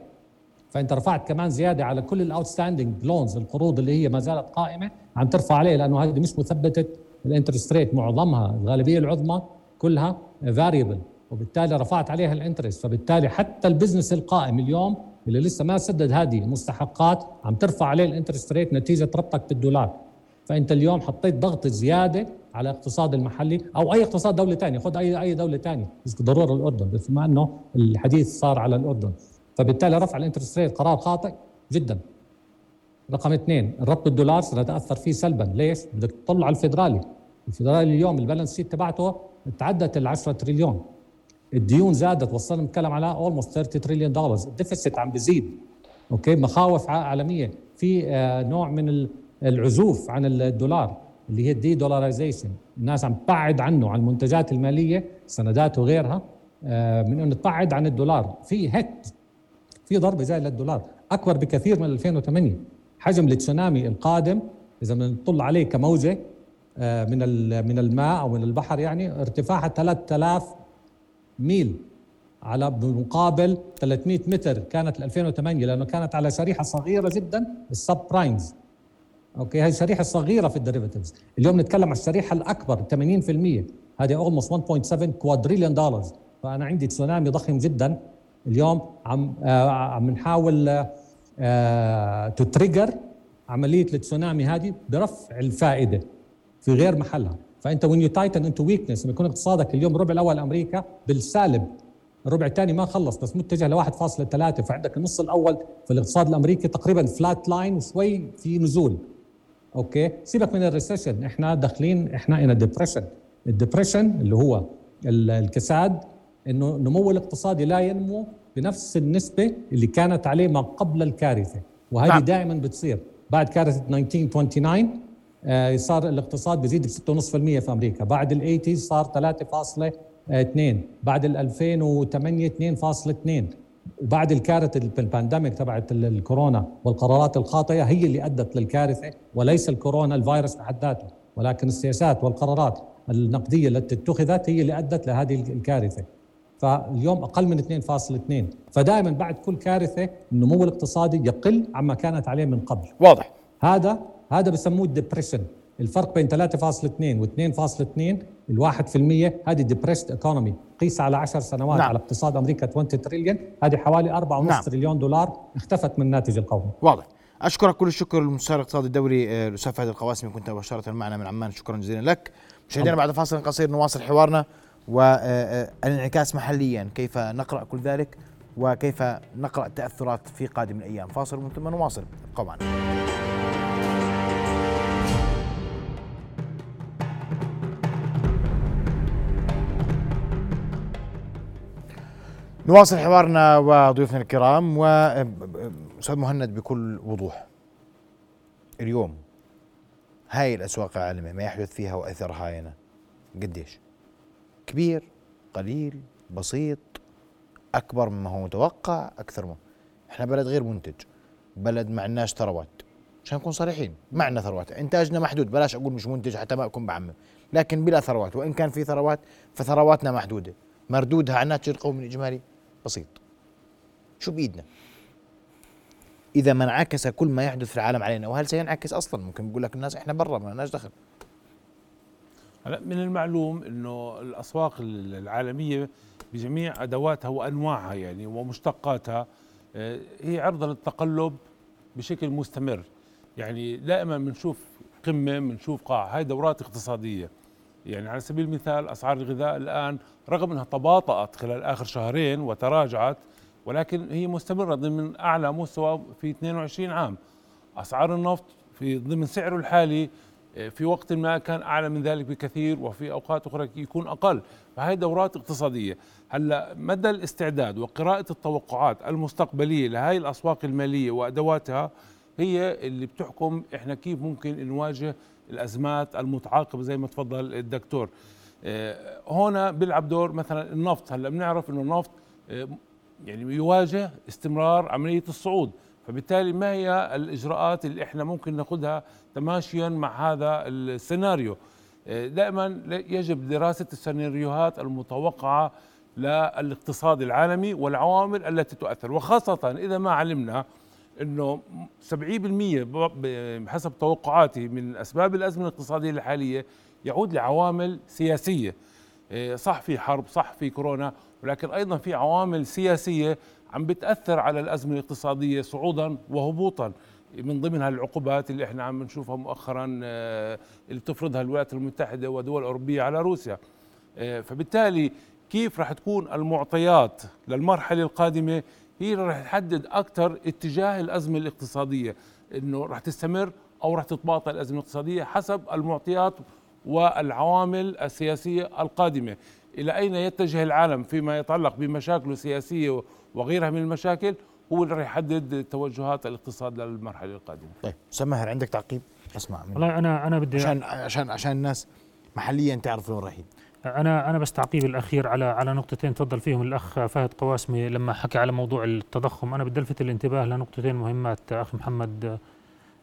فانت رفعت كمان زيادة على كل ال outstanding loans القروض اللي هي ما زالت قائمة عم ترفع عليه لأنه هذه مش مثبتة. ال interest rate معظمها الغالبية العظمى كلها variable وبالتالي رفعت عليها ال interest فبالتالي حتى ال business القائم اليوم اللي لسه ما سدد هذه المستحقات عم ترفع عليه ال interest rate نتيجة ربطك بالدولار. فأنت اليوم حطيت ضغط زيادة على الاقتصاد المحلي أو أي اقتصاد دوله ثانية خذ أي أي دولة ثانية مش بالضروره الأردن بس بما إنه الحديث صار على الأردن. فبالتالي رفع ال interest rate قرار خاطئ جدا. رقم اثنين الربط الدولار سنتاثر فيه سلبا. ليش؟ بدك تطلع على الفدرالي الفدرالي اليوم ال balance sheet تبعته تعدت ال 10 تريليون. الديون زادت وصلنا نتكلم على almost 30 تريليون دولار ال deficit عم بيزيد okay؟ مخاوف عالمية. في آه نوع من العزوف عن الدولار اللي هي ال de-dollarization الناس عم تبعد عنه عن المنتجات المالية سندات وغيرها آه، من إنه تبعد عن الدولار. في hit في ضربه زي للدولار أكبر بكثير من 2008 حجم التسونامي القادم إذا بنطل عليه كموجه آه، من من الماء أو من البحر يعني ارتفاعها 3000 ميل على بمقابل 300 متر. كانت 2008 لأنه كانت على شريحة صغيرة جدا ال subprimes okay هاي الشريحه الصغيره في ال derivatives اليوم نتكلم عن الشريحة الأكبر 80% هذه almost 1.7 quadrillion دولار فأنا عندي تسونامي ضخم جدا. اليوم عم آه عم نحاول آه ت trigger عملية التسونامي هذه برفع الفائدة في غير محلها. فأنت when you tighten into weakness لما يكون اقتصادك اليوم الربع الأول أمريكا بالسالب الربع الثاني ما خلص بس متجه ل 1.3 فعندك النص الأول في الاقتصاد الأمريكي تقريبا flat line وشوي في نزول. okay؟ سيبك من ال recession إحنا داخلين إحنا in depression ال depression اللي هو الكساد إنه النمو الاقتصادي لا ينمو بنفس النسبة اللي كانت عليه ما قبل الكارثة وهذه نعم. دائما بتصير. بعد كارثة 1929 آه صار الاقتصاد بيزيد ب 6.5% في أمريكا. بعد ال 80 صار 3.2 بعد ال 2008 2.2 وبعد الكارثة البانديميك تبعت الكورونا والقرارات الخاطئة هي اللي أدت للكارثة وليس الكورونا الفيروس بحد ذاته. ولكن السياسات والقرارات النقدية التي اتخذت هي اللي أدت لهذه الكارثة. فاليوم أقل من 2.2 فدائما بعد كل كارثة النمو الاقتصادي يقل عما كانت عليه من قبل. واضح. هذا هذا بسموه ال depression الفرق بين 3.2 و2.2 الواحد في المية هذه depressed economy قيس على 10 سنوات نعم. على اقتصاد أمريكا 20 تريليون هذه حوالي 4.5 نعم. تريليون دولار اختفت من الناتج القومي واضح. أشكرك كل الشكر للمستشار الاقتصادي الدولي آه، الأستاذ فهد القواسمي. كنت مباشرة معنا من عمان. شكرا جزيلا لك. مشاهدينا بعد فاصل قصير نواصل حوارنا. والانعكاس محليا كيف نقرأ كل ذلك وكيف نقرأ تأثرات في قادم الأيام. فاصل ثم نواصل. معنا. نواصل حوارنا وضيوفنا الكرام واستاذ مهند بكل وضوح. اليوم هاي الأسواق العالمية ما يحدث فيها وأثرها هنا. قديش؟ كبير قليل بسيط أكبر مما هو متوقع أكثر ما إحنا بلد غير منتج بلد ما عندناش ثروات. عشان نكون صريحين ما عندنا ثروات. إنتاجنا محدود بلاش أقول مش منتج حتى ما أكون بعمم. لكن بلا ثروات وإن كان في ثروات فثرواتنا محدودة. مردودها على الناتج القومي الإجمالي بسيط. شو بإيدنا؟ إذا ما انعكس كل ما يحدث في العالم علينا وهل سينعكس أصلا؟ ممكن يقول لك الناس إحنا برا ما لناش دخل. هلا من المعلوم إنه الأسواق العالمية بجميع أدواتها وأنواعها يعني ومشتقاتها آه، هي عرضة للتقلب بشكل مستمر. يعني دائما بنشوف قمة بنشوف قاع. هاي دورات اقتصادية. يعني على سبيل المثال أسعار الغذاء الآن رغم إنها تباطأت خلال آخر شهرين وتراجعت ولكن هي مستمرة ضمن أعلى مستوى في 22 عام. أسعار النفط في ضمن سعره الحالي في وقت ما كان أعلى من ذلك بكثير وفي أوقات أخرى يكون أقل. فهي دورات اقتصادية. هلا مدى الاستعداد وقراءة التوقعات المستقبلية لهذه الأسواق المالية وأدواتها هي اللي بتحكم إحنا كيف ممكن نواجه الأزمات المتعاقبة زي ما تفضل الدكتور. آه، هنا بيلعب دور مثلا النفط. هلا بنعرف إنه النفط آه، يعني يواجه استمرار عملية الصعود. فبالتالي ما هي الإجراءات اللي إحنا ممكن ناخذها تماشيا مع هذا السيناريو؟ آه، دائما يجب دراسة السيناريوهات المتوقعة للاقتصاد العالمي والعوامل التي تؤثر وخاصة إذا ما علمنا إنه 70% بحسب توقعاتي من أسباب الأزمة الاقتصادية الحالية يعود لعوامل سياسية. إيه، صح في حرب صح في كورونا ولكن أيضا في عوامل سياسية عم بتأثر على الأزمة الاقتصادية صعودا وهبوطا. من ضمنها العقوبات اللي إحنا عم نشوفها مؤخرا آه، اللي بتفرضها الولايات المتحدة والدول الاوروبيه على روسيا. آه، فبالتالي كيف راح تكون المعطيات للمرحلة القادمة هي رح تحدد أكثر اتجاه الأزمة الاقتصادية إنه رح تستمر أو رح تتباطأ الأزمة الاقتصادية حسب المعطيات والعوامل السياسية القادمة. إلى أين يتجه العالم فيما يتعلق بمشاكله السياسية وغيرها من المشاكل هو اللي راح يحدد توجهات الاقتصاد للمرحلة القادمة. طيب أستاذ ماهر عندك تعقيب؟ اسمع والله أنا أنا بدي عشان عشان عشان الناس محليا تعرف وين رايحين. أنا أنا بس تعقيب الأخير على على نقطتين. تفضل فيهم الأخ فهد قواسمي لما حكى على موضوع التضخم. أنا بدي ألفت الانتباه لنقطتين مهمات أخي محمد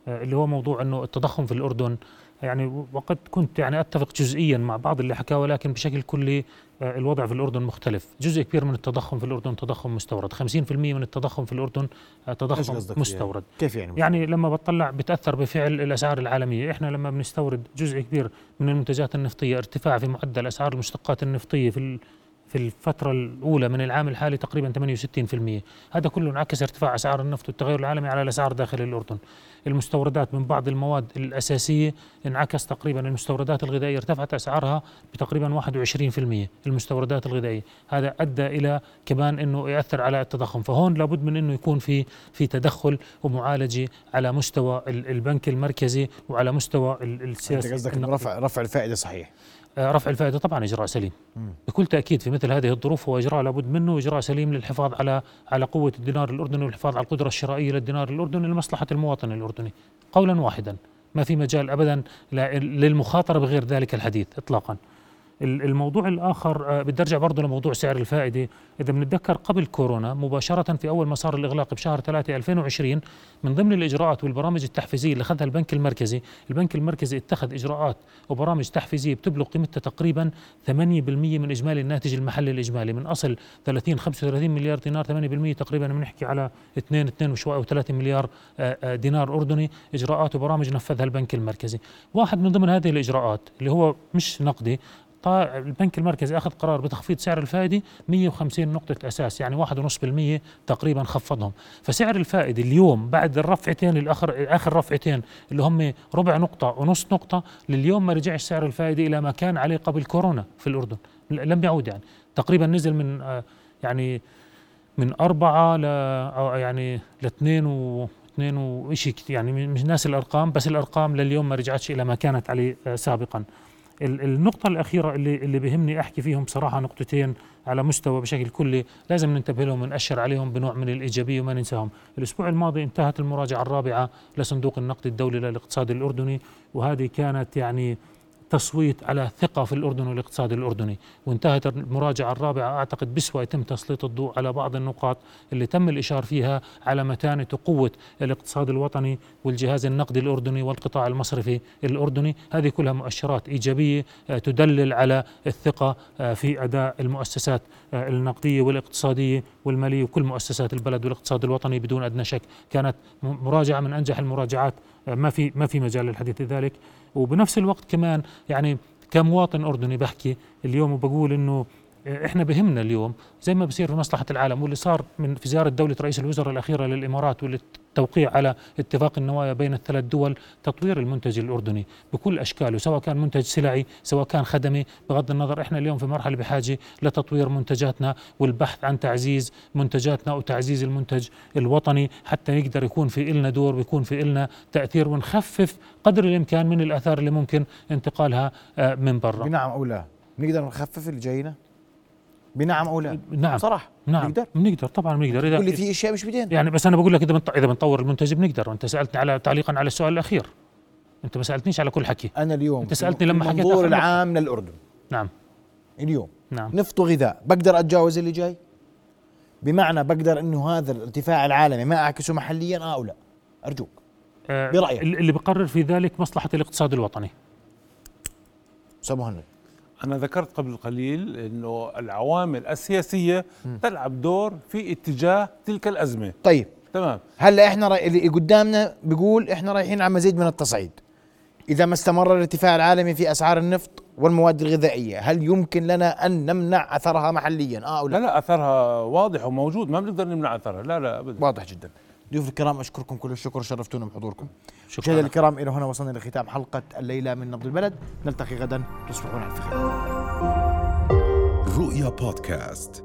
آه، اللي هو موضوع إنه التضخم في الأردن يعني وقد كنت يعني أتفق جزئيا مع بعض اللي حكاه ولكن بشكل كلي آه، الوضع في الأردن مختلف، جزء كبير من التضخم في الأردن تضخم مستورد، 50% من التضخم في الأردن آه، تضخم؟ مستورد. كيف يعني يعني لما بطلع بتأثر بفعل الأسعار العالمية، إحنا لما بنستورد جزء كبير من المنتجات النفطية ارتفاع في معدل أسعار المشتقات النفطية في في الفترة الأولى من العام الحالي تقريبا 68% هذا كله انعكس ارتفاع أسعار النفط والتغير العالمي على الأسعار داخل الأردن. المستوردات من بعض المواد الأساسية انعكس تقريبا المستوردات الغذائية ارتفعت أسعارها بتقريبا 21% المستوردات الغذائية. هذا أدى إلى كمان أنه يأثر على التضخم. فهون لابد من أنه يكون في في تدخل ومعالجة على مستوى ال- البنك المركزي وعلى مستوى السياسة قصدك. رفع رفع الفائدة صحيح. رفع الفائدة طبعا إجراء سليم. بكل تأكيد في مثل هذه الظروف هو إجراء لابد منه إجراء سليم للحفاظ على على قوة الدينار الأردني والحفاظ على القدرة الشرائية للدينار الأردني لمصلحة المواطن الأردني. قولا واحدا ما في مجال ابدا للمخاطرة بغير ذلك الحديث اطلاقا. الموضوع الآخر آه، بدي أرجع برضه لموضوع سعر الفائدة. إذا بنتذكر قبل كورونا مباشرة في أول ما صار الإغلاق بشهر 3 2020 من ضمن الإجراءات والبرامج التحفيزية اللي أخذها البنك المركزي البنك المركزي اتخذ إجراءات وبرامج تحفيزية بتبلغ قيمتها تقريبا 8% من إجمالي الناتج المحلي الإجمالي. من أصل 30 35 مليار دينار 8% تقريبا بنحكي على 2 2 وشوي أو 3 مليار آه، آه، دينار أردني. إجراءات وبرامج نفذها البنك المركزي. واحد من ضمن هذه الإجراءات اللي هو مش نقدي البنك المركزي أخذ قرار بتخفيض سعر الفائدة 150 نقطة أساس يعني 1.5% تقريبا خفضهم. فسعر الفائدة اليوم بعد الرفعتين الأخر آخر رفعتين اللي هم ربع نقطة ونص نقطة لليوم ما رجعش سعر الفائدة إلى ما كان عليه قبل كورونا في الأردن. لم يعود يعني. تقريبا نزل من آه، يعني من أربعة ل أو يعني لاثنين و اثنين وشيء يعني مش ناس الأرقام بس الأرقام لليوم ما رجعتش إلى ما كانت عليه آه، سابقا. النقطة الأخيرة اللي اللي بيهمني أحكي فيهم بصراحة نقطتين على مستوى بشكل كلي لازم ننتبه لهم ونأشر عليهم بنوع من الإيجابية وما ننساهم. الأسبوع الماضي انتهت المراجعة الرابعة لصندوق النقد الدولي للاقتصاد الأردني وهذه كانت يعني تصويت على ثقة في الأردن والاقتصاد الأردني. وانتهت المراجعة الرابعة أعتقد بسوى يتم تسليط الضوء على بعض النقاط اللي تم الإشارة فيها على متانة وقوة الاقتصاد الوطني والجهاز النقدي الأردني والقطاع المصرفي الأردني. هذه كلها مؤشرات إيجابية آه، تدلل على الثقة آه، في أداء المؤسسات آه، النقدية والاقتصادية والمالية وكل مؤسسات البلد والاقتصاد الوطني بدون أدنى شك. كانت مراجعة من أنجح المراجعات ما في ما في مجال للحديث ذلك. وبنفس الوقت كمان يعني كمواطن أردني بحكي اليوم وبقول إنه إحنا بهمنا اليوم زي ما بصير في مصلحة العالم واللي صار من في زيارة دولة رئيس الوزراء الأخيرة للإمارات والتوقيع على اتفاق النوايا بين الثلاث دول تطوير المنتج الأردني بكل أشكاله سواء كان منتج سلعي سواء كان خدمي. بغض النظر إحنا اليوم في مرحلة بحاجة لتطوير منتجاتنا والبحث عن تعزيز منتجاتنا وتعزيز المنتج الوطني حتى نقدر يكون في إلنا دور ويكون في إلنا تأثير ونخفف قدر الإمكان من الأثار اللي ممكن انتقالها آه، من برا. بنعم أو لا؟ بنقدر نخفف اللي جاينا؟ بنعم أو لا؟ نعم. صراحة. نعم. نقدر بنقدر طبعا بنقدر. إذا كل في أشياء مش بايدينا يعني بس أنا بقول لك إذا بنط... إذا بنطور المنتج بنقدر وأنت سألتني على تعليقا على السؤال الأخير. أنت ما سألتنيش على كل حكي. أنا اليوم أنت سألتني لما حكيت المنظور. العام للاردن نعم. اليوم. نعم. نفط وغذاء. بقدر أتجاوز اللي جاي؟ بمعنى بقدر إنه هذا الارتفاع العالمي ما أعكسه محليا آه أو لا؟ أرجوك. آه برأيك. اللي بقرر في ذلك مصلحة الاقتصاد الوطني. أستاذ مهند أنا ذكرت قبل قليل أنه العوامل السياسية تلعب دور في اتجاه تلك الأزمة. طيب. تمام. هلأ إحنا راي... اللي قدامنا بيقول إحنا رايحين على مزيد من التصعيد. إذا ما استمر الارتفاع العالمي في أسعار النفط والمواد الغذائية هل يمكن لنا أن نمنع أثرها محليا؟ آه أو لا, لا لا أثرها واضح وموجود ما بنقدر نمنع أثرها. لا لا أبدا. واضح جدا. ضيوف الكرام أشكركم كل الشكر شرفتونا بحضوركم. شكرا. مشاهدينا الكرام إلى هنا وصلنا لختام حلقة الليلة من نبض البلد. نلتقي غدا تصبحون على خير. رؤيا بودكاست.